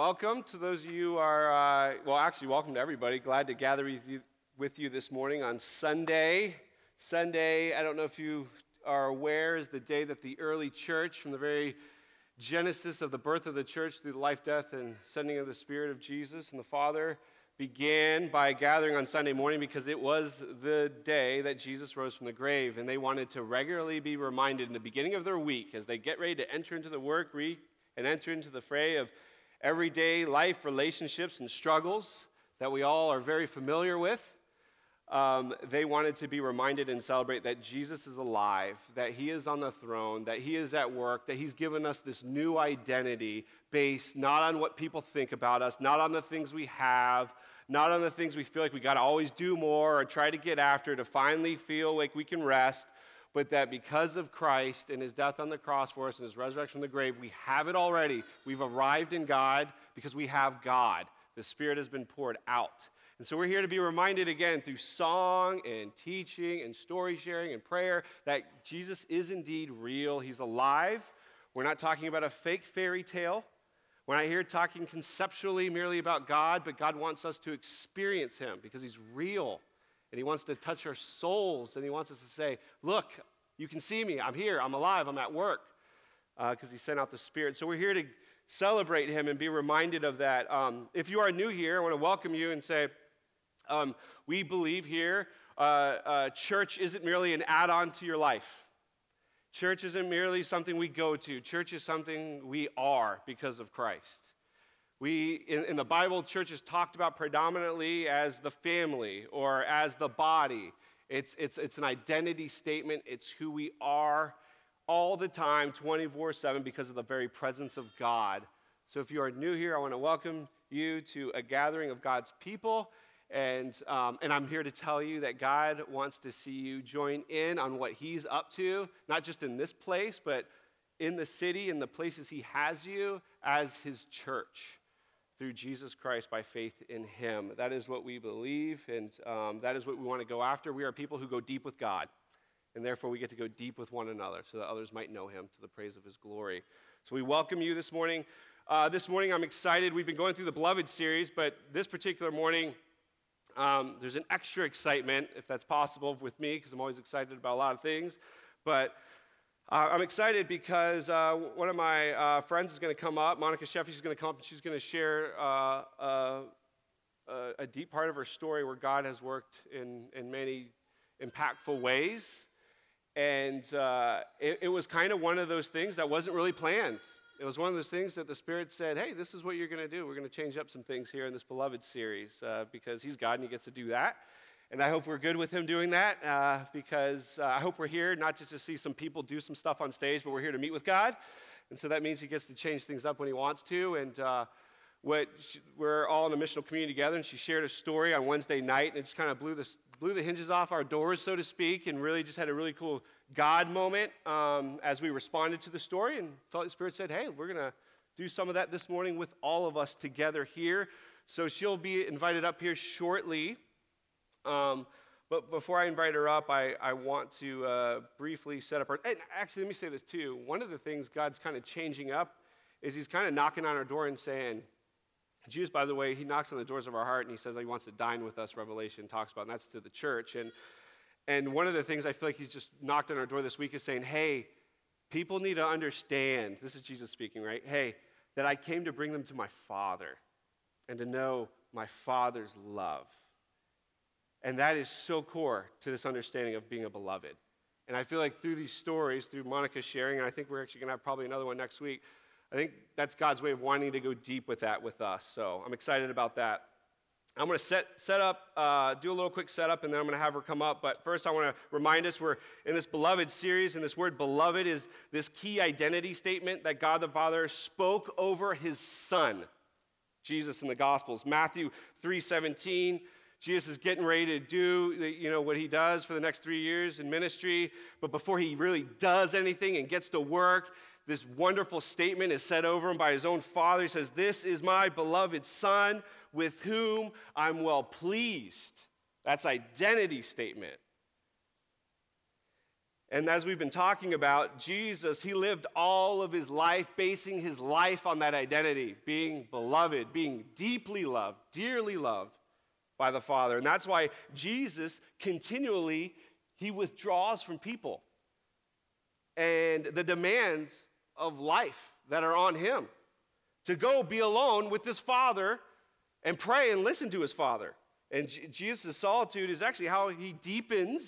welcome to those of you who are, uh, well, actually, welcome to everybody. Glad to gather with you, with you this morning on Sunday. Sunday, I don't know if you are aware, is the day that the early church, from the very genesis of the birth of the church through the life, death, and sending of the Spirit of Jesus and the Father, began by gathering on Sunday morning because it was the day that Jesus rose from the grave. And they wanted to regularly be reminded in the beginning of their week as they get ready to enter into the work week and enter into the fray of everyday life, relationships, and struggles that we all are very familiar with. Um, they wanted to be reminded and celebrate that Jesus is alive, that he is on the throne, that he is at work, that he's given us this new identity based not on what people think about us, not on the things we have, not on the things we feel like we got to always do more or try to get after to finally feel like we can rest, but that because of Christ and his death on the cross for us and his resurrection from the grave, we have it already. We've arrived in God because we have God. The Spirit has been poured out. And so we're here to be reminded again through song and teaching and story sharing and prayer that Jesus is indeed real. He's alive. We're not talking about a fake fairy tale. We're not here talking conceptually merely about God, but God wants us to experience Him because He's real. And He wants to touch our souls. And He wants us to say, Look, you can see me. I'm here. I'm alive. I'm at work. Because uh, He sent out the Spirit. So we're here to celebrate Him and be reminded of that. Um, if you are new here, I want to welcome you and say, um, We believe here uh, uh, church isn't merely an add on to your life. Church isn't merely something we go to, church is something we are because of Christ. We, in, in, the Bible, church is talked about predominantly as the family or as the body. It's, it's, it's an identity statement, it's who we are all the time, 24 7, because of the very presence of God. So if you are new here, I want to welcome you to a gathering of God's people. And, um, and I'm here to tell you that God wants to see you join in on what He's up to, not just in this place, but in the city in the places He has you as His church through Jesus Christ by faith in Him. That is what we believe, and um, that is what we want to go after. We are people who go deep with God, and therefore we get to go deep with one another so that others might know Him to the praise of His glory. So we welcome you this morning. Uh, this morning, I'm excited. We've been going through the Beloved series, but this particular morning, um, there's an extra excitement, if that's possible, with me, because I'm always excited about a lot of things. But uh, I'm excited because uh, one of my uh, friends is going to come up. Monica Sheffy is going to come up and she's going to share uh, uh, a deep part of her story where God has worked in, in many impactful ways. And uh, it, it was kind of one of those things that wasn't really planned. It was one of those things that the Spirit said, hey, this is what you're going to do. We're going to change up some things here in this beloved series because He's God and He gets to do that. And I hope we're good with Him doing that uh, because uh, I hope we're here not just to see some people do some stuff on stage, but we're here to meet with God. And so that means He gets to change things up when He wants to. And uh, what she, we're all in a missional community together, and she shared a story on Wednesday night, and it just kind of blew the, blew the hinges off our doors, so to speak, and really just had a really cool God moment um, as we responded to the story. And the Holy Spirit said, hey, we're going to do some of that this morning with all of us together here. So she'll be invited up here shortly. Um, but before I invite her up, I, I want to uh, briefly set up her. And actually, let me say this too. One of the things God's kind of changing up is He's kind of knocking on our door and saying, Jesus, by the way, He knocks on the doors of our heart and He says He wants to dine with us, Revelation talks about, and that's to the church. And and one of the things I feel like he's just knocked on our door this week is saying, hey, people need to understand, this is Jesus speaking, right? Hey, that I came to bring them to my Father and to know my Father's love. And that is so core to this understanding of being a beloved. And I feel like through these stories, through Monica sharing, and I think we're actually going to have probably another one next week, I think that's God's way of wanting to go deep with that with us. So I'm excited about that. I'm going to set, set up, uh, do a little quick setup, and then I'm going to have her come up. But first, I want to remind us we're in this beloved series, and this word beloved is this key identity statement that God the Father spoke over his Son, Jesus, in the Gospels. Matthew 3:17. Jesus is getting ready to do you know, what he does for the next three years in ministry. But before he really does anything and gets to work, this wonderful statement is said over him by his own father. He says, This is my beloved Son with whom I'm well pleased. That's identity statement. And as we've been talking about, Jesus, he lived all of his life basing his life on that identity, being beloved, being deeply loved, dearly loved by the Father. And that's why Jesus continually he withdraws from people and the demands of life that are on him to go be alone with his Father and pray and listen to his Father. And Jesus' solitude is actually how he deepens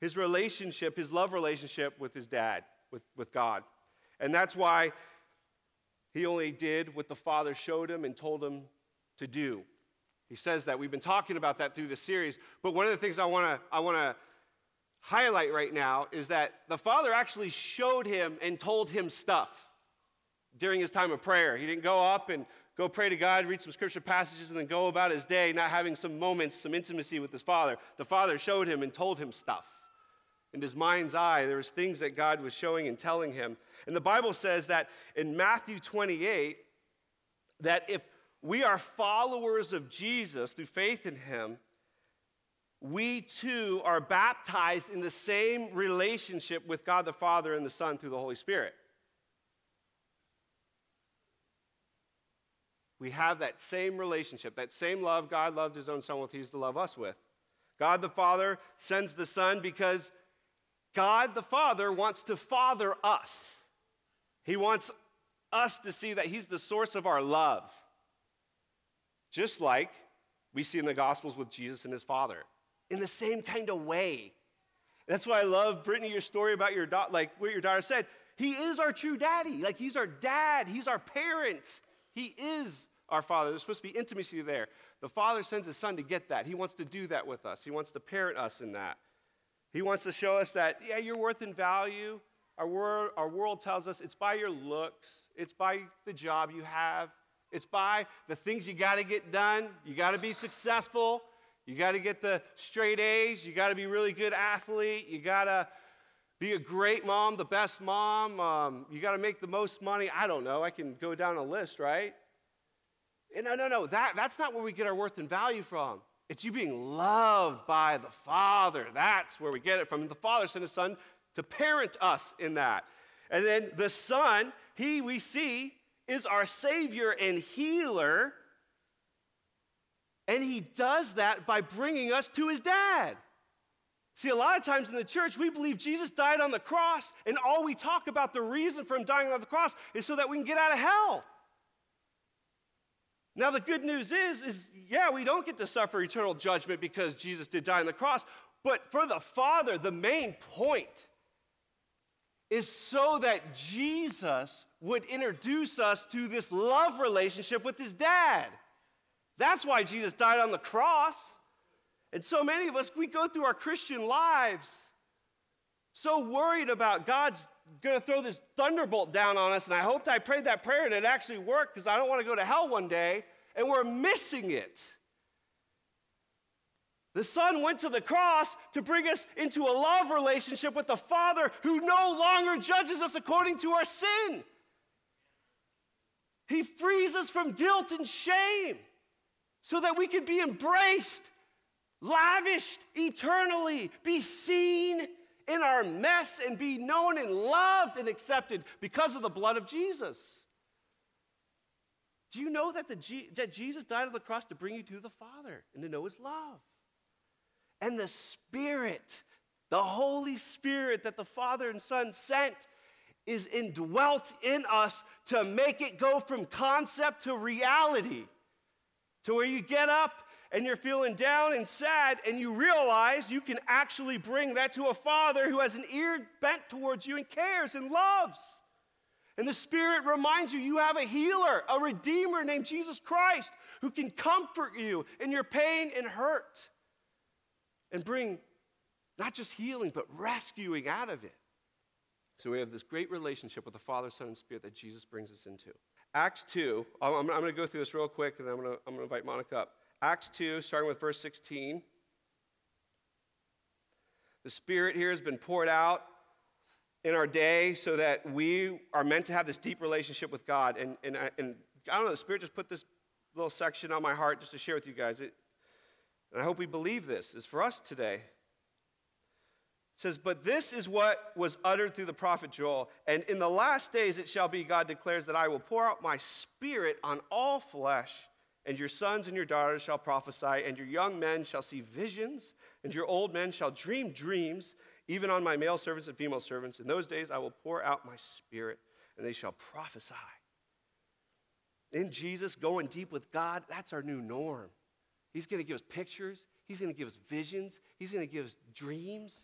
his relationship, his love relationship with his dad, with, with God. And that's why he only did what the Father showed him and told him to do. He says that. We've been talking about that through the series. But one of the things I want to I want to highlight right now is that the Father actually showed him and told him stuff during his time of prayer. He didn't go up and go pray to God, read some scripture passages, and then go about his day not having some moments, some intimacy with his Father. The Father showed him and told him stuff in his mind's eye, there was things that God was showing and telling him. And the Bible says that in Matthew 28, that if we are followers of Jesus through faith in him, we too are baptized in the same relationship with God the Father and the Son through the Holy Spirit. We have that same relationship, that same love God loved his own Son with, he's to love us with. God the Father sends the Son because God the Father wants to father us. He wants us to see that He's the source of our love. Just like we see in the Gospels with Jesus and His Father. In the same kind of way. That's why I love, Brittany, your story about your daughter, like what your daughter said. He is our true daddy. Like He's our dad, He's our parent. He is our Father. There's supposed to be intimacy there. The Father sends His Son to get that. He wants to do that with us, He wants to parent us in that. He wants to show us that, yeah, your worth and value. Our our world tells us it's by your looks, it's by the job you have, it's by the things you got to get done. You got to be successful. You got to get the straight A's. You got to be really good athlete. You got to be a great mom, the best mom. Um, you got to make the most money. I don't know. I can go down a list, right? And no, no, no. That, that's not where we get our worth and value from. It's you being loved by the Father. That's where we get it from. The Father sent His Son to parent us in that. And then the Son, He, we see, is our Savior and healer. And He does that by bringing us to His dad. See, a lot of times in the church, we believe Jesus died on the cross, and all we talk about the reason for Him dying on the cross is so that we can get out of hell. Now, the good news is, is yeah, we don't get to suffer eternal judgment because Jesus did die on the cross. But for the Father, the main point is so that Jesus would introduce us to this love relationship with his dad. That's why Jesus died on the cross. And so many of us, we go through our Christian lives so worried about God's going to throw this thunderbolt down on us. And I hoped I prayed that prayer and it actually worked because I don't want to go to hell one day. And we're missing it. The Son went to the cross to bring us into a love relationship with the Father who no longer judges us according to our sin. He frees us from guilt and shame so that we can be embraced, lavished eternally, be seen in our mess and be known and loved and accepted because of the blood of Jesus. Do you know that, the that Jesus died on the cross to bring you to the Father and to know His love? And the Spirit, the Holy Spirit that the Father and Son sent, is indwelt in us to make it go from concept to reality. To where you get up and you're feeling down and sad, and you realize you can actually bring that to a father who has an ear bent towards you and cares and loves. And the Spirit reminds you you have a healer, a redeemer named Jesus Christ who can comfort you in your pain and hurt and bring not just healing, but rescuing out of it. So we have this great relationship with the Father, Son, and Spirit that Jesus brings us into. Acts 2, I'm, I'm going to go through this real quick and then I'm going to invite Monica up. Acts 2, starting with verse 16. The Spirit here has been poured out in our day so that we are meant to have this deep relationship with God. And, and, I, and I don't know, the Spirit just put this little section on my heart just to share with you guys. It, and I hope we believe this is for us today. Says, But this is what was uttered through the prophet Joel. And in the last days it shall be, God declares, that I will pour out my spirit on all flesh, and your sons and your daughters shall prophesy, and your young men shall see visions, and your old men shall dream dreams, even on my male servants and female servants. In those days I will pour out my spirit, and they shall prophesy. In Jesus, going deep with God, that's our new norm. He's going to give us pictures, He's going to give us visions, He's going to give us dreams.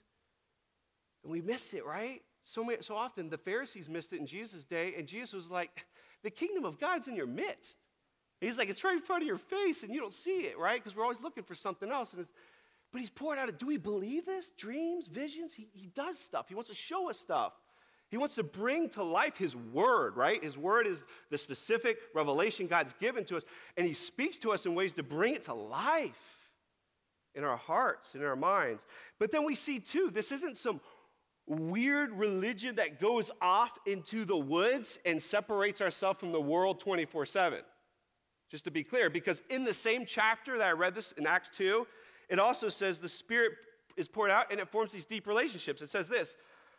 And we miss it, right? So, many, so often the Pharisees missed it in Jesus' day, and Jesus was like, the kingdom of God's in your midst. He's like, it's right in front of your face, and you don't see it, right? Because we're always looking for something else. And but he's poured out, do we believe this? Dreams, visions? He, he does stuff. He wants to show us stuff. He wants to bring to life his word, right? His word is the specific revelation God's given to us, and he speaks to us in ways to bring it to life in our hearts, in our minds. But then we see, too, this isn't some weird religion that goes off into the woods and separates ourselves from the world 24 7. Just to be clear, because in the same chapter that I read this in Acts 2, it also says the Spirit is poured out and it forms these deep relationships. It says this,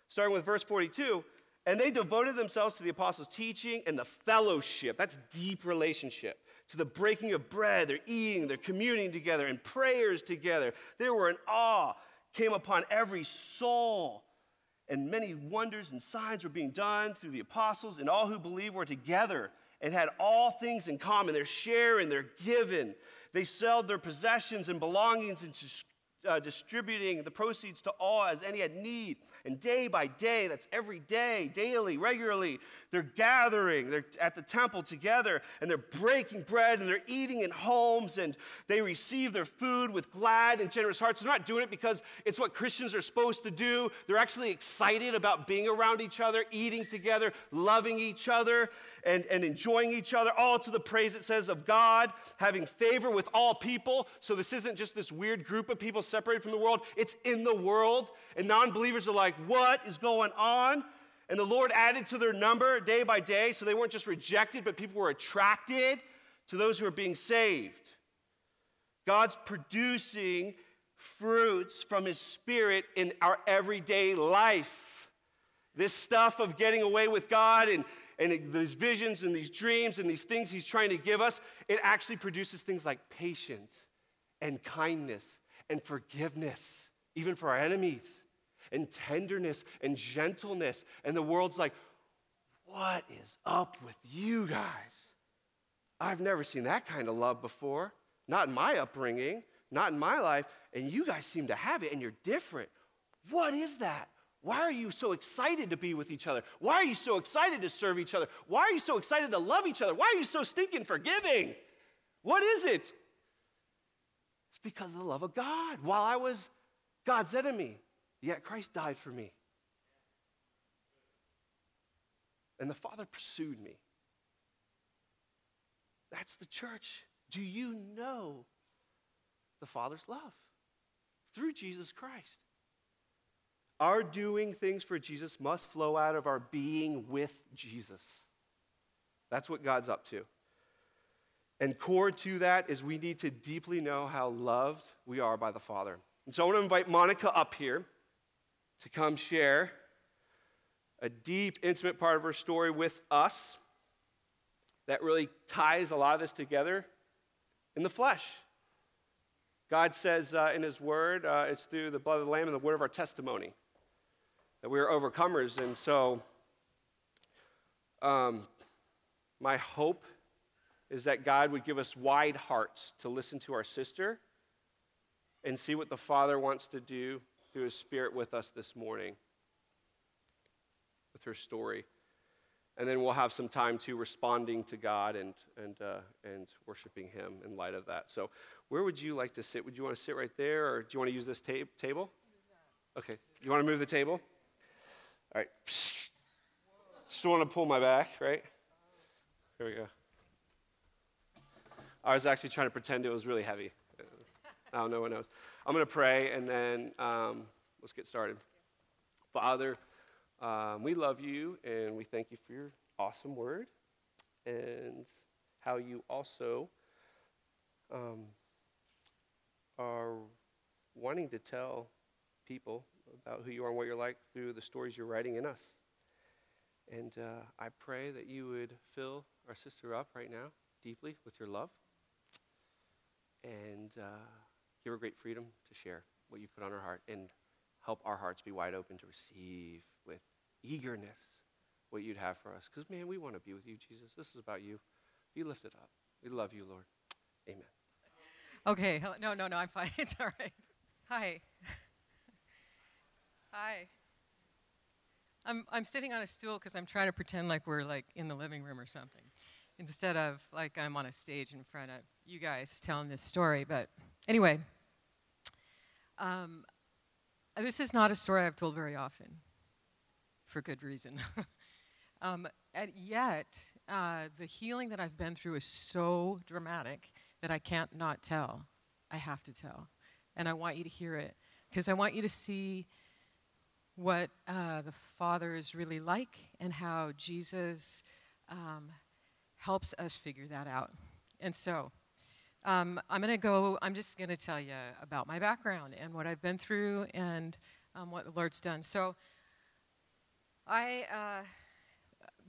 starting with verse 42 and they devoted themselves to the apostles' teaching and the fellowship. That's deep relationship. To the breaking of bread, they're eating, they're communing together, and prayers together. They were in awe, came upon every soul and many wonders and signs were being done through the apostles, and all who believed were together and had all things in common. They're sharing, they're given. They sold their possessions and belongings and uh, distributing the proceeds to all as any had need. And day by day, that's every day, daily, regularly, they're gathering, they're at the temple together, and they're breaking bread and they're eating in homes, and they receive their food with glad and generous hearts. They're not doing it because it's what Christians are supposed to do. They're actually excited about being around each other, eating together, loving each other, and, and enjoying each other, all to the praise, it says, of God, having favor with all people. So this isn't just this weird group of people separated from the world, it's in the world. And non believers are like, what is going on? And the Lord added to their number day by day, so they weren't just rejected, but people were attracted to those who are being saved. God's producing fruits from His Spirit in our everyday life. This stuff of getting away with God and, and these visions and these dreams and these things He's trying to give us, it actually produces things like patience and kindness and forgiveness, even for our enemies and tenderness and gentleness. And the world's like, what is up with you guys? I've never seen that kind of love before. Not in my upbringing, not in my life. And you guys seem to have it, and you're different. What is that? Why are you so excited to be with each other? Why are you so excited to serve each other? Why are you so excited to love each other? Why are you so stinking forgiving? What is it? It's because of the love of God. While I was God's enemy, Yet Christ died for me. And the Father pursued me. That's the church. Do you know the Father's love? Through Jesus Christ. Our doing things for Jesus must flow out of our being with Jesus. That's what God's up to. And core to that is we need to deeply know how loved we are by the Father. And so I want to invite Monica up here to come share a deep, intimate part of her story with us that really ties a lot of this together in the flesh. God says uh, in His Word, uh, it's through the blood of the Lamb and the word of our testimony that we are overcomers. And so, um, my hope is that God would give us wide hearts to listen to our sister and see what the Father wants to do through his spirit with us this morning with her story. And then we'll have some time to responding to God and, and, uh, and worshiping him in light of that. So, where would you like to sit? Would you want to sit right there, or do you want to use this ta- table? Okay. You want to move the table? All right. Just want to pull my back, right? Here we go. I was actually trying to pretend it was really heavy. Don't know what knows. I'm going to pray and then um, let's get started. Father, um, we love you and we thank you for your awesome word and how you also um, are wanting to tell people about who you are and what you're like through the stories you're writing in us. And uh, I pray that you would fill our sister up right now deeply with your love and uh, give her great freedom to share what you put on her heart and help our hearts be wide open to receive with eagerness what you'd have for us. Because, man, we want to be with you, Jesus. This is about you. Be lifted up. We love you, Lord. Amen. Okay. No, no, no. I'm fine. It's all right. Hi. Hi. I'm, I'm sitting on a stool because I'm trying to pretend like we're like in the living room or something instead of like I'm on a stage in front of you guys telling this story. But anyway, um, this is not a story I've told very often for good reason. um, and yet, uh, the healing that I've been through is so dramatic that I can't not tell. I have to tell. And I want you to hear it because I want you to see what uh, the Father is really like and how Jesus um, helps us figure that out. And so, um, I'm going to go, I'm just going to tell you about my background and what I've been through and um, what the Lord's done. So, I uh,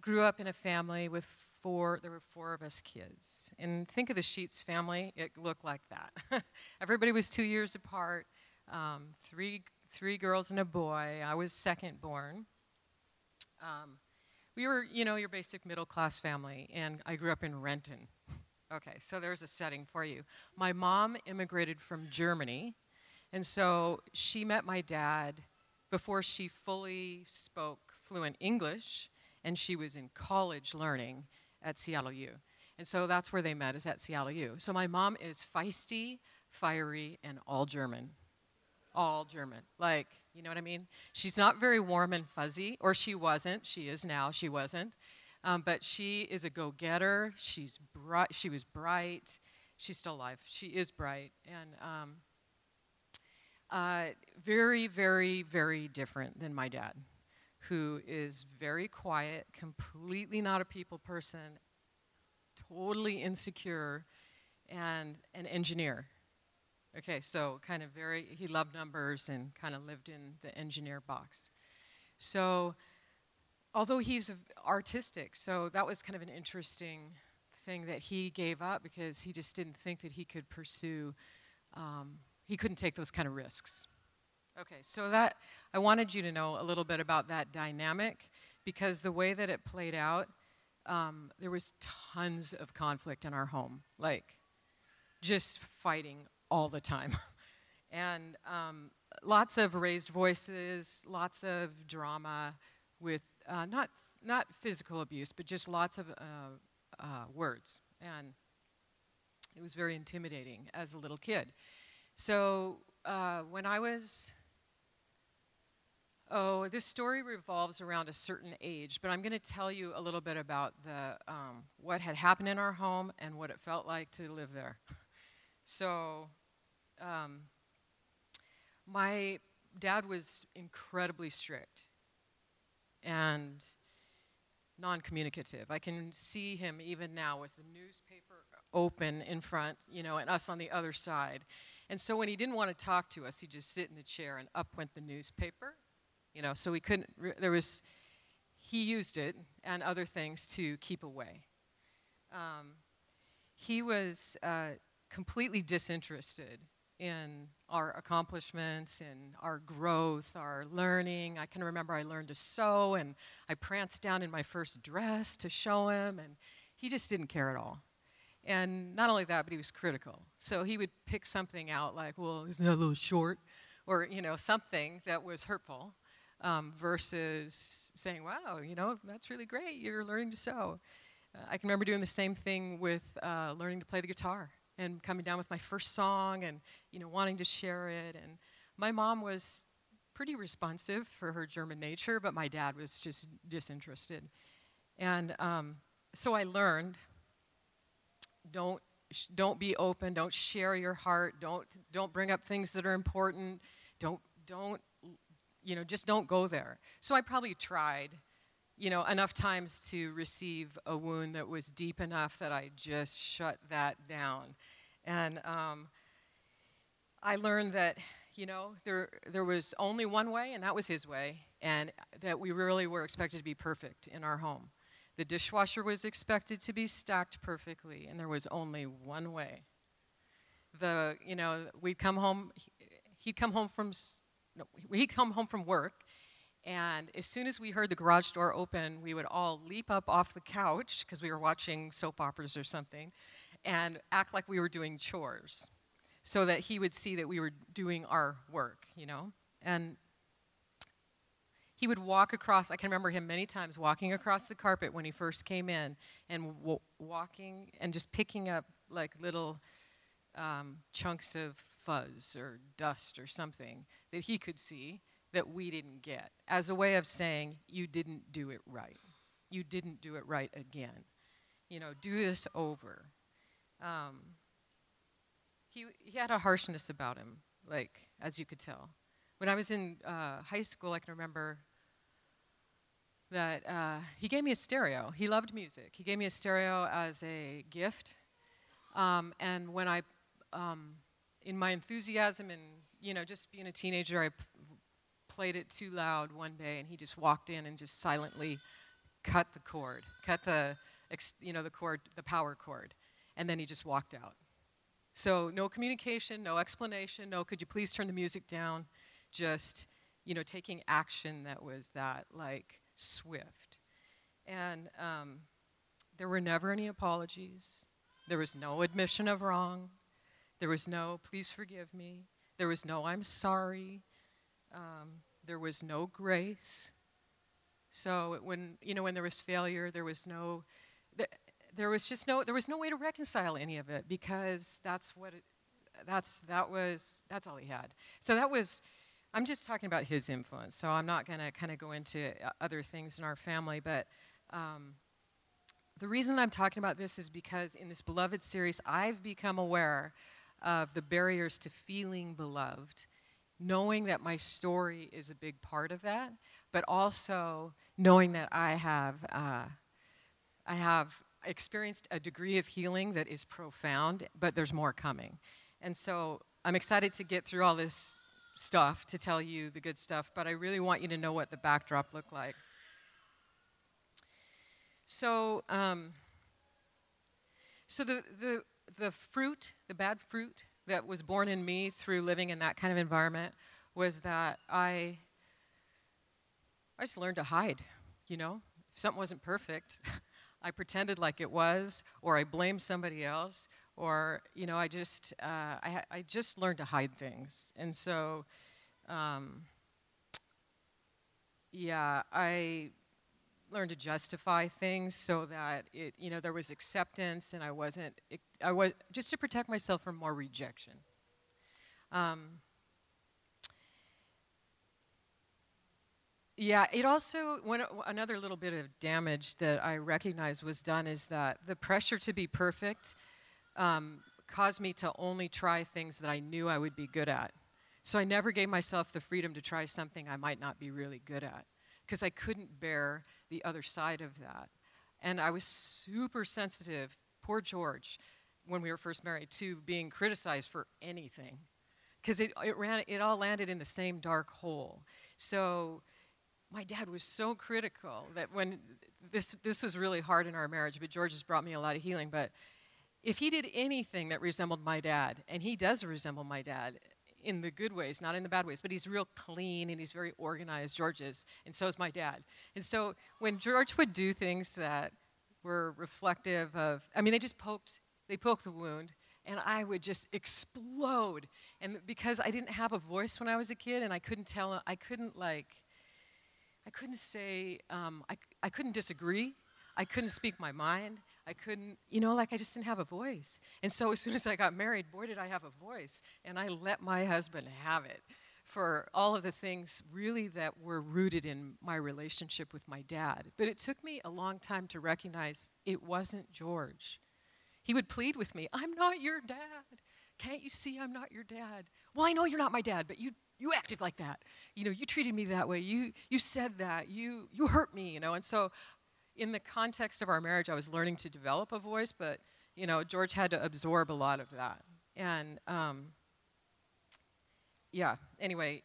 grew up in a family with four, there were four of us kids. And think of the Sheets family, it looked like that. Everybody was two years apart, um, three three girls and a boy. I was second born. Um, we were, you know, your basic middle class family, and I grew up in Renton. Okay, so there's a setting for you. My mom immigrated from Germany, and so she met my dad before she fully spoke fluent English, and she was in college learning at Seattle U. And so that's where they met, is at Seattle U. So my mom is feisty, fiery, and all German all German. Like, you know what I mean? She's not very warm and fuzzy, or she wasn't. She is now. She wasn't. Um, but she is a go-getter. She's bright. She was bright. She's still alive. She is bright and um, uh, very, very, very different than my dad, who is very quiet, completely not a people person, totally insecure, and an engineer. Okay, so kind of very, he loved numbers and kind of lived in the engineer box. So, although he's artistic, so that was kind of an interesting thing that he gave up because he just didn't think that he could pursue, um, he couldn't take those kind of risks. Okay, so that, I wanted you to know a little bit about that dynamic because the way that it played out, um, there was tons of conflict in our home. Like, just fighting all the time. and um, lots of raised voices, lots of drama with uh, not, not physical abuse, but just lots of uh, uh, words. And it was very intimidating as a little kid. So uh, when I was Oh, this story revolves around a certain age, but I'm going to tell you a little bit about the, um, what had happened in our home and what it felt like to live there. So, um, my dad was incredibly strict and non communicative. I can see him even now with the newspaper open in front, you know, and us on the other side. And so when he didn't want to talk to us, he'd just sit in the chair and up went the newspaper, you know, so we couldn't, there was, he used it and other things to keep away. Um, he was uh, completely disinterested in our accomplishments, in our growth, our learning. I can remember I learned to sew and I pranced down in my first dress to show him, and he just didn't care at all. And not only that, but he was critical. So he would pick something out like, well, isn't that a little short? Or, you know, something that was hurtful um, versus saying, wow, you know, that's really great. You're learning to sew. Uh, I can remember doing the same thing with uh, learning to play the guitar and coming down with my first song and you know wanting to share it. And my mom was pretty responsive for her german nature but my dad was just disinterested. And um, so i learned don't don't be open don't share your heart don't don't bring up things that are important don't don't you know just don't go there. So i probably tried you know, enough times to receive a wound that was deep enough that I just shut that down. And um, I learned that, you know, there, there was only one way, and that was his way, and that we really were expected to be perfect in our home. The dishwasher was expected to be stacked perfectly, and there was only one way. The, you know, we'd come home, he'd come home from, no, he'd come home from work, and as soon as we heard the garage door open, we would all leap up off the couch because we were watching soap operas or something, and act like we were doing chores so that he would see that we were doing our work, you know? And he would walk across, I can remember him many times walking across the carpet when he first came in and w- walking and just picking up like little um, chunks of fuzz or dust or something that he could see that we didn't get as a way of saying, You didn't do it right. You didn't do it right again. You know, do this over. Um, he, he had a harshness about him, like, as you could tell. When I was in uh, high school, I can remember that uh, he gave me a stereo. He loved music. He gave me a stereo as a gift. Um, and when I, um, in my enthusiasm and, you know, just being a teenager, I p- played it too loud one day, and he just walked in and just silently cut the cord, cut the, you know, the cord, the power cord, and then he just walked out. So no communication, no explanation, no could you please turn the music down, just, you know, taking action that was that like swift. And um, there were never any apologies. There was no admission of wrong. There was no please forgive me. There was no I'm sorry. Um, there was no grace. So when you know when there was failure, there was no there was just no there was no way to reconcile any of it because that's what it, that's that was that's all he had. So that was I'm just talking about his influence. So I'm not going to kind of go into uh, other things in our family, but um, the reason I'm talking about this is because in this beloved series, I've become aware of the barriers to feeling beloved, knowing that my story is a big part of that, but also knowing that I have. Uh, I have experienced a degree of healing that is profound, but there's more coming. And so I'm excited to get through all this stuff to tell you the good stuff, but I really want you to know what the backdrop looked like. So, um, so the, the, the fruit, the bad fruit that was born in me through living in that kind of environment was that I, I just learned to hide, you know? If something wasn't perfect, I pretended like it was, or I blamed somebody else, or you know, I just uh, I, I just learned to hide things, and so um, yeah, I learned to justify things so that it you know there was acceptance, and I wasn't I was just to protect myself from more rejection. Um, Yeah, it also, another little bit of damage that I recognized was done is that the pressure to be perfect um, caused me to only try things that I knew I would be good at. So I never gave myself the freedom to try something I might not be really good at because I couldn't bear the other side of that. And I was super sensitive, poor George, when we were first married, to being criticized for anything because it, it, ran, it all landed in the same dark hole. So my dad was so critical that when this this was really hard in our marriage, but George has brought me a lot of healing. But if he did anything that resembled my dad, and he does resemble my dad in the good ways, not in the bad ways, but he's real clean and he's very organized, George is, and so is my dad. And so when George would do things that were reflective of, I mean, they just poked, they poked the wound, and I would just explode. And because I didn't have a voice when I was a kid, and I couldn't tell, I couldn't like I couldn't say, um, I, I couldn't disagree. I couldn't speak my mind. I couldn't, you know, like I just didn't have a voice. And so as soon as I got married, boy, did I have a voice. And I let my husband have it for all of the things really that were rooted in my relationship with my dad. But it took me a long time to recognize it wasn't George. He would plead with me, I'm not your dad. Can't you see I'm not your dad? Well, I know you're not my dad, but you you acted like that. You know, you treated me that way. You you said that. You you hurt me, you know. And so in the context of our marriage, I was learning to develop a voice, but you know, George had to absorb a lot of that. And um, yeah, anyway,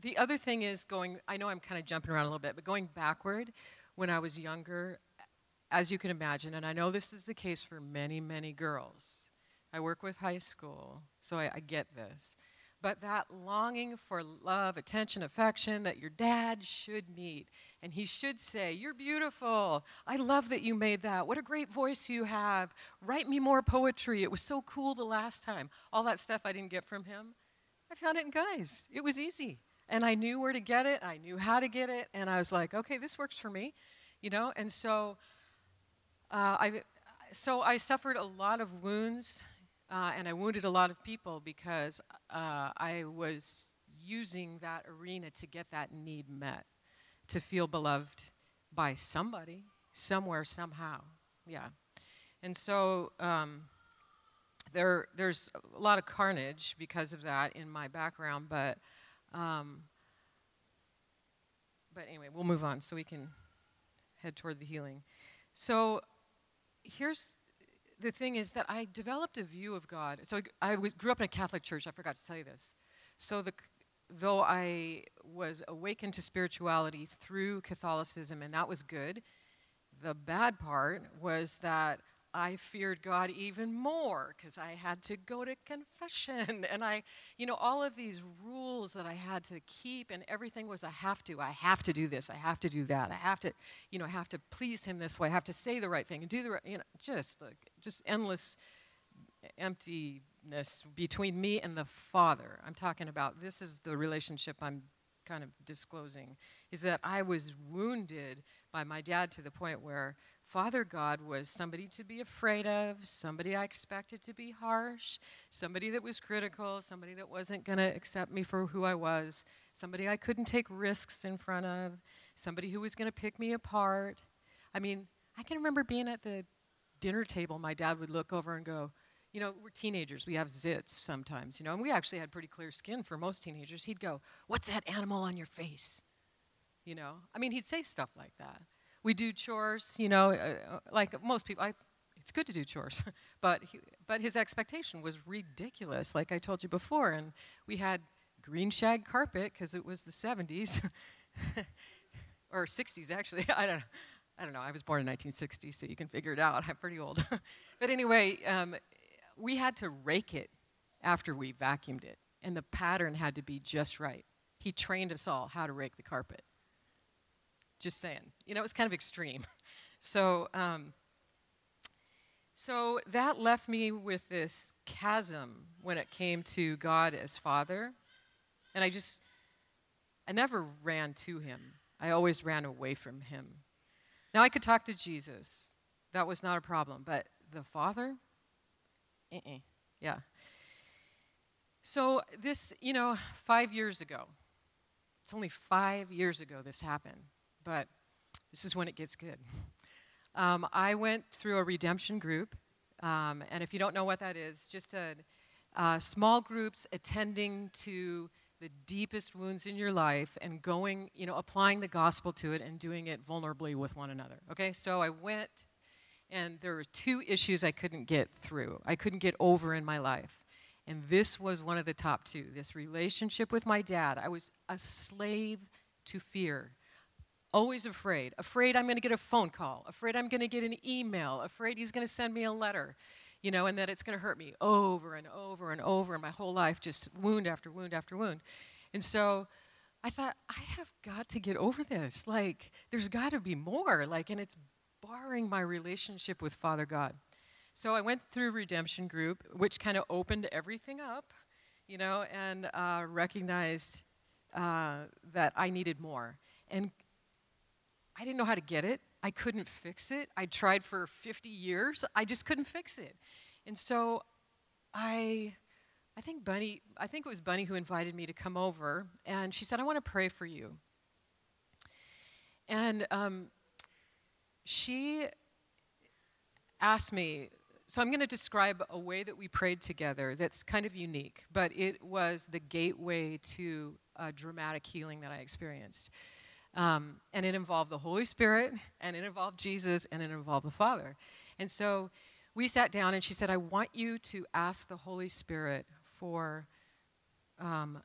the other thing is going, I know I'm kind of jumping around a little bit, but going backward, when I was younger, as you can imagine, and I know this is the case for many, many girls. I work with high school, so I, I get this. But that longing for love, attention, affection that your dad should meet. And he should say, You're beautiful. I love that you made that. What a great voice you have. Write me more poetry. It was so cool the last time. All that stuff I didn't get from him. I found it in guys. It was easy. And I knew where to get it. I knew how to get it. And I was like, okay, this works for me. You know? And so uh, I, so I suffered a lot of wounds uh, and I wounded a lot of people because uh, I was using that arena to get that need met, to feel beloved by somebody, somewhere, somehow. Yeah. And so um, there, there's a lot of carnage because of that in my background, but, um, but anyway, we'll move on so we can head toward the healing. So here's the thing is that I developed a view of God. So I was, grew up in a Catholic church. I forgot to tell you this. So the, though I was awakened to spirituality through Catholicism, and that was good, the bad part was that I feared God even more because I had to go to confession and I, you know, all of these rules that I had to keep and everything was I have to. I have to do this. I have to do that. I have to, you know, I have to please Him this way. I have to say the right thing and do the right, you know, just like, just endless emptiness between me and the Father. I'm talking about this is the relationship I'm kind of disclosing is that I was wounded by my dad to the point where Father God was somebody to be afraid of, somebody I expected to be harsh, somebody that was critical, somebody that wasn't going to accept me for who I was, somebody I couldn't take risks in front of, somebody who was going to pick me apart. I mean, I can remember being at the dinner table, my dad would look over and go, you know, we're teenagers, we have zits sometimes, you know, and we actually had pretty clear skin for most teenagers. He'd go, What's that animal on your face? You know, I mean, he'd say stuff like that we do chores, you know, uh, uh, like most people. I, it's good to do chores, but he, but his expectation was ridiculous, like I told you before. And we had green shag carpet because it was the 70s or 60s actually. I don't. I don't know. I was born in 1960, so you can figure it out. I'm pretty old. but anyway, um, we had to rake it after we vacuumed it, and the pattern had to be just right. He trained us all how to rake the carpet. Just saying. You know, it was kind of extreme. So, um, so that left me with this chasm when it came to God as Father. And I just, I never ran to him. I always ran away from him. Now I could talk to Jesus. That was not a problem. But the Father? Uh-uh. Yeah. So this, you know, five years ago, it's only five years ago this happened but this is when it gets good. Um, I went through a redemption group, um, and if you don't know what that is, just a uh, small groups attending to the deepest wounds in your life and going, you know, applying the gospel to it and doing it vulnerably with one another. Okay, so I went, and there were two issues I couldn't get through. I couldn't get over in my life. And this was one of the top two this relationship with my dad. I was a slave to fear always afraid. Afraid I'm going to get a phone call. Afraid I'm going to get an email. Afraid he's going to send me a letter, you know, and that it's going to hurt me over and over and over. And my whole life, just wound after wound after wound. And so I thought, I have got to get over this. Like, there's got to be more. Like, and it's barring my relationship with Father God. So I went through redemption group, which kind of opened everything up, you know, and uh, recognized uh, that I needed more. And I didn't know how to get it. I couldn't fix it. I tried for 50 years. I just couldn't fix it. And so I I think Bunny, I think it was Bunny who invited me to come over, and she said, I want to pray for you. And um, she asked me, so I'm going to describe a way that we prayed together that's kind of unique, but it was the gateway to a dramatic healing that I experienced. Um, and it involved the Holy Spirit, and it involved Jesus, and it involved the Father. And so we sat down, and she said, I want you to ask the Holy Spirit for um,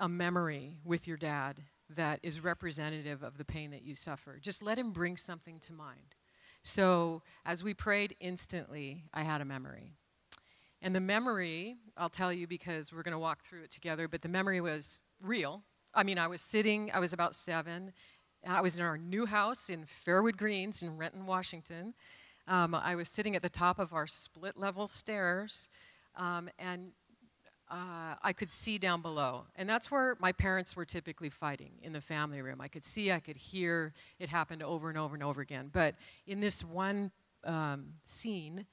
a memory with your dad that is representative of the pain that you suffer. Just let him bring something to mind. So, as we prayed instantly, I had a memory. And the memory, I'll tell you because we're going to walk through it together, but the memory was real. I mean, I was sitting, I was about seven. I was in our new house in Fairwood Greens in Renton, Washington. Um, I was sitting at the top of our split level stairs, um, and uh, I could see down below. And that's where my parents were typically fighting in the family room. I could see, I could hear. It happened over and over and over again. But in this one um, scene,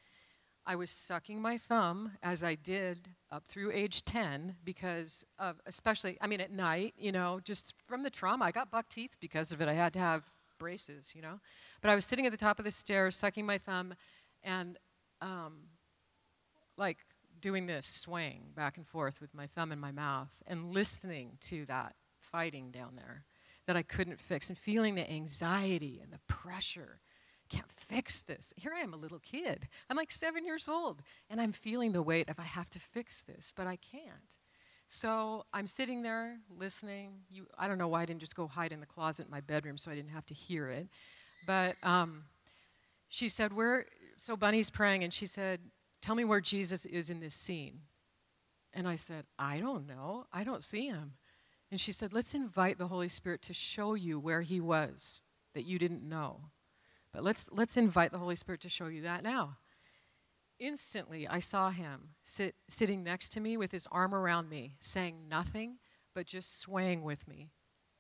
I was sucking my thumb as I did up through age 10 because of, especially, I mean, at night, you know, just from the trauma. I got buck teeth because of it. I had to have braces, you know. But I was sitting at the top of the stairs, sucking my thumb, and um, like doing this, swaying back and forth with my thumb in my mouth, and listening to that fighting down there that I couldn't fix, and feeling the anxiety and the pressure can't fix this. Here I am, a little kid. I'm like seven years old, and I'm feeling the weight of I have to fix this, but I can't. So I'm sitting there listening. You, I don't know why I didn't just go hide in the closet in my bedroom so I didn't have to hear it. But um, she said, "Where?" So Bunny's praying, and she said, "Tell me where Jesus is in this scene." And I said, "I don't know. I don't see him." And she said, "Let's invite the Holy Spirit to show you where he was that you didn't know." But let's, let's invite the Holy Spirit to show you that now. Instantly, I saw him sit, sitting next to me with his arm around me, saying nothing, but just swaying with me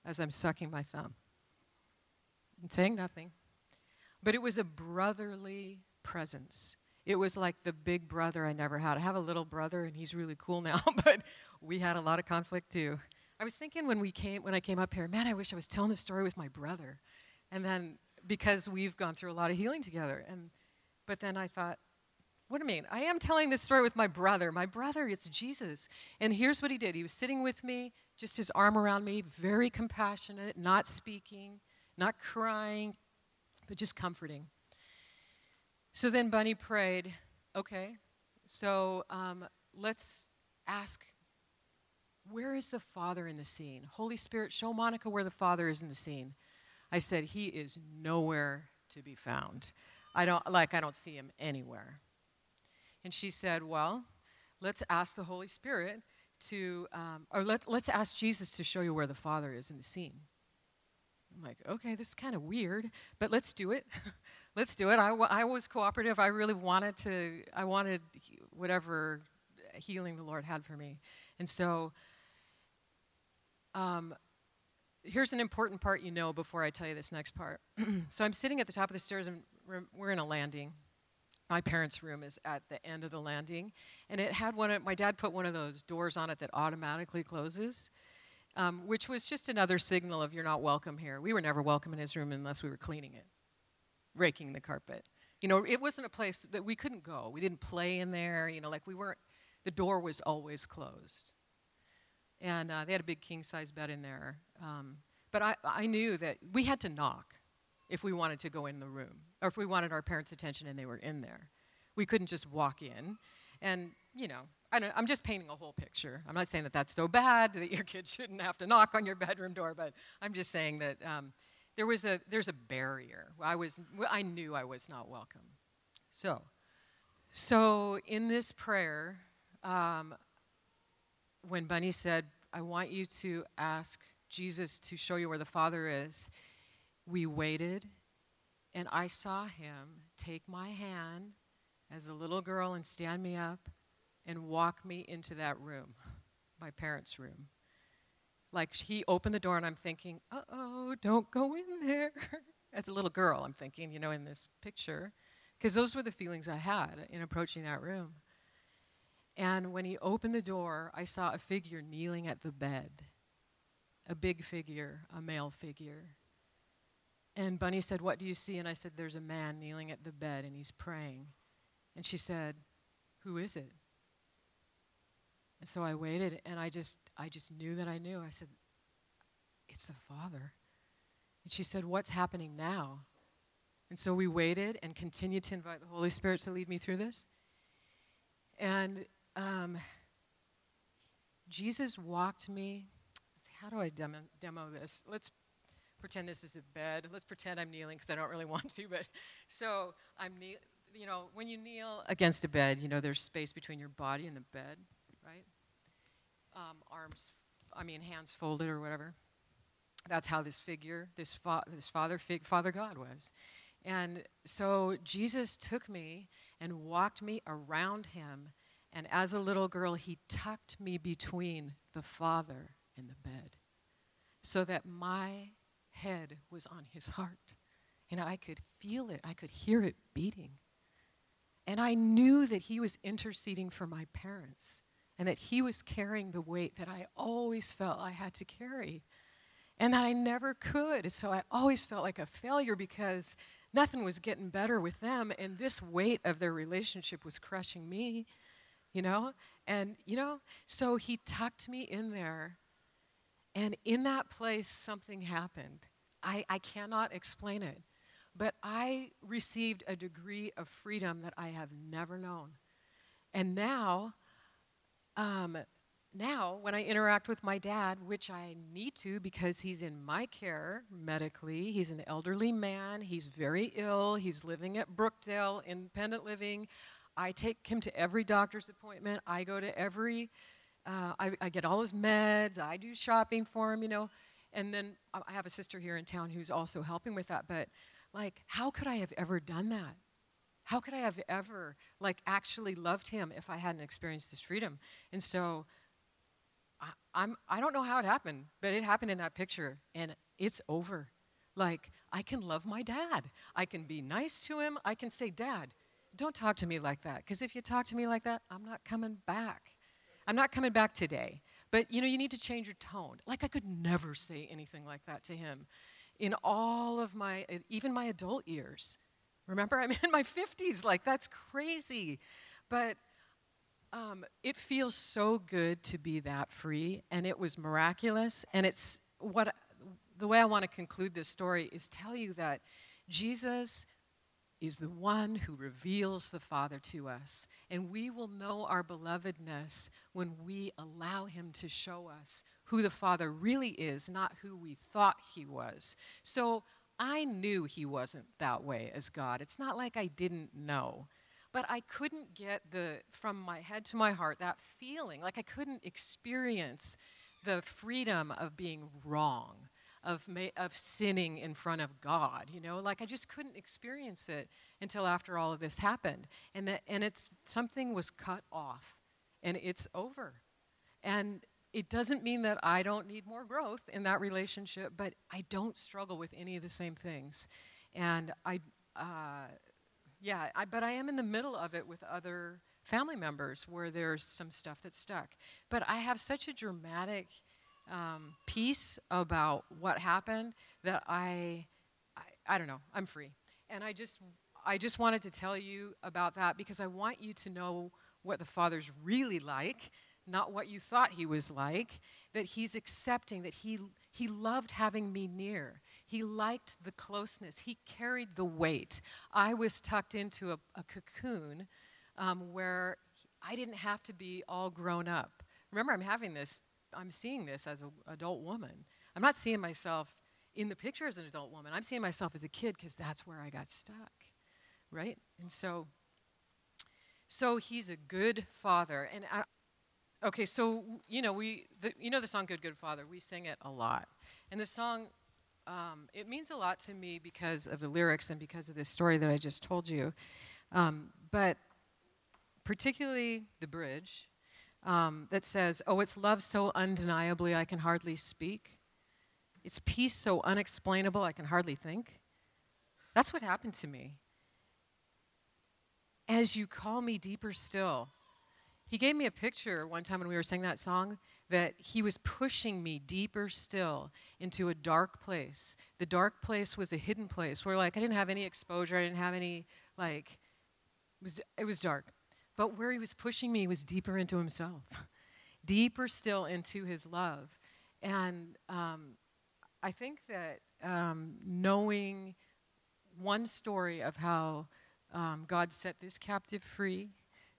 as I'm sucking my thumb. And saying nothing. But it was a brotherly presence. It was like the big brother I never had. I have a little brother, and he's really cool now, but we had a lot of conflict too. I was thinking when we came when I came up here, man, I wish I was telling the story with my brother. And then because we've gone through a lot of healing together. And but then I thought, what do I mean? I am telling this story with my brother. My brother, it's Jesus. And here's what he did. He was sitting with me, just his arm around me, very compassionate, not speaking, not crying, but just comforting. So then Bunny prayed, okay, so um, let's ask where is the Father in the scene? Holy Spirit, show Monica where the Father is in the scene. I said, He is nowhere to be found. I don't, like, I don't see him anywhere. And she said, Well, let's ask the Holy Spirit to, um, or let, let's ask Jesus to show you where the Father is in the scene. I'm like, okay, this is kind of weird, but let's do it. let's do it. I, I was cooperative. I really wanted to, I wanted whatever healing the Lord had for me. And so, um, here's an important part you know before I tell you this next part. so I'm sitting at the top of the stairs, and we're in a landing. My parents' room is at the end of the landing, and it had one. Of, my dad put one of those doors on it that automatically closes, um, which was just another signal of you're not welcome here. We were never welcome in his room unless we were cleaning it, raking the carpet. You know, it wasn't a place that we couldn't go. We didn't play in there. You know, like we weren't. The door was always closed and uh, they had a big king size bed in there. Um, but I, I knew that we had to knock if we wanted to go in the room, or if we wanted our parents' attention and they were in there. We couldn't just walk in. And, you know, I am just painting a whole picture. I'm not saying that that's so bad that your kids shouldn't have to knock on your bedroom door, but I'm just saying that um, there was a, there's a barrier. I, was, I knew I was not welcome. So, so in this prayer, um, when Bunny said, I want you to ask Jesus to show you where the Father is, we waited, and I saw him take my hand as a little girl and stand me up and walk me into that room, my parents' room. Like he opened the door, and I'm thinking, uh oh, don't go in there. As a little girl, I'm thinking, you know, in this picture, because those were the feelings I had in approaching that room. And when he opened the door, I saw a figure kneeling at the bed a big figure, a male figure. And Bunny said, What do you see? And I said, There's a man kneeling at the bed and he's praying. And she said, Who is it? And so I waited and I just I just knew that I knew. I said, It's the Father. And she said, What's happening now? And so we waited and continued to invite the Holy Spirit to lead me through this. And um, Jesus walked me how do I demo, demo this? Let's pretend this is a bed. Let's pretend I'm kneeling because I don't really want to. But so I'm kneel. You know, when you kneel against a bed, you know there's space between your body and the bed, right? Um, arms, I mean hands folded or whatever. That's how this figure, this fa- this father fig- Father God was. And so Jesus took me and walked me around him. And as a little girl, he tucked me between the Father and the bed so that my head was on his heart. And I could feel it, I could hear it beating. And I knew that he was interceding for my parents and that he was carrying the weight that I always felt I had to carry and that I never could. So I always felt like a failure because nothing was getting better with them, and this weight of their relationship was crushing me, you know? And, you know, so he tucked me in there, and in that place, something happened. I, I cannot explain it, but I received a degree of freedom that I have never known. And now, um, now, when I interact with my dad, which I need to because he's in my care medically, he's an elderly man, he's very ill, he's living at Brookdale, independent living. I take him to every doctor's appointment, I go to every, uh, I, I get all his meds, I do shopping for him, you know. And then I have a sister here in town who's also helping with that. But, like, how could I have ever done that? How could I have ever, like, actually loved him if I hadn't experienced this freedom? And so, I, I'm, I don't know how it happened, but it happened in that picture, and it's over. Like, I can love my dad. I can be nice to him. I can say, Dad, don't talk to me like that. Because if you talk to me like that, I'm not coming back. I'm not coming back today. But you know, you need to change your tone. Like, I could never say anything like that to him in all of my, even my adult years. Remember, I'm in my 50s. Like, that's crazy. But um, it feels so good to be that free, and it was miraculous. And it's what the way I want to conclude this story is tell you that Jesus is the one who reveals the Father to us. And we will know our belovedness when we allow Him to show us who the Father really is, not who we thought He was. So I knew He wasn't that way as God. It's not like I didn't know. But I couldn't get the, from my head to my heart, that feeling, like I couldn't experience the freedom of being wrong, of, ma- of sinning in front of God, you know? Like I just couldn't experience it until after all of this happened. And, that, and it's, something was cut off, and it's over. And it doesn't mean that I don't need more growth in that relationship, but I don't struggle with any of the same things. And I, uh, yeah, I, but I am in the middle of it with other family members where there's some stuff that's stuck. But I have such a dramatic um, piece about what happened that I, I, I don't know, I'm free. And I just, I just wanted to tell you about that because I want you to know what the Father's really like, not what you thought he was like, that he's accepting, that he, he loved having me near. He liked the closeness. He carried the weight. I was tucked into a, a cocoon um, where I didn't have to be all grown up. Remember, I'm having this, I'm seeing this as an adult woman. I'm not seeing myself in the picture as an adult woman. I'm seeing myself as a kid because that's where I got stuck, right? And so, so he's a good father. And I, okay, so you know we, the, you know the song "Good Good Father." We sing it a lot, and the song um, it means a lot to me because of the lyrics and because of the story that I just told you. Um, but particularly the bridge um, that says, Oh, it's love so undeniably I can hardly speak. It's peace so unexplainable I can hardly think. That's what happened to me. As you call me deeper still. He gave me a picture one time when we were singing that song that he was pushing me deeper still into a dark place. The dark place was a hidden place where like I didn't have any exposure, I didn't have any like it was it was dark. But where he was pushing me was deeper into himself, deeper still into his love. And um, I think that um, knowing one story of how um, God set this captive free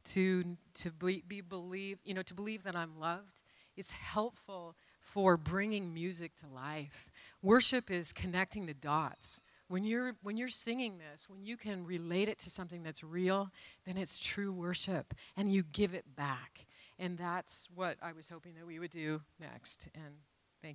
to to be, be believe you know to believe that I'm loved it's helpful for bringing music to life. Worship is connecting the dots. When you're, when you're singing this, when you can relate it to something that's real, then it's true worship and you give it back. And that's what I was hoping that we would do next. And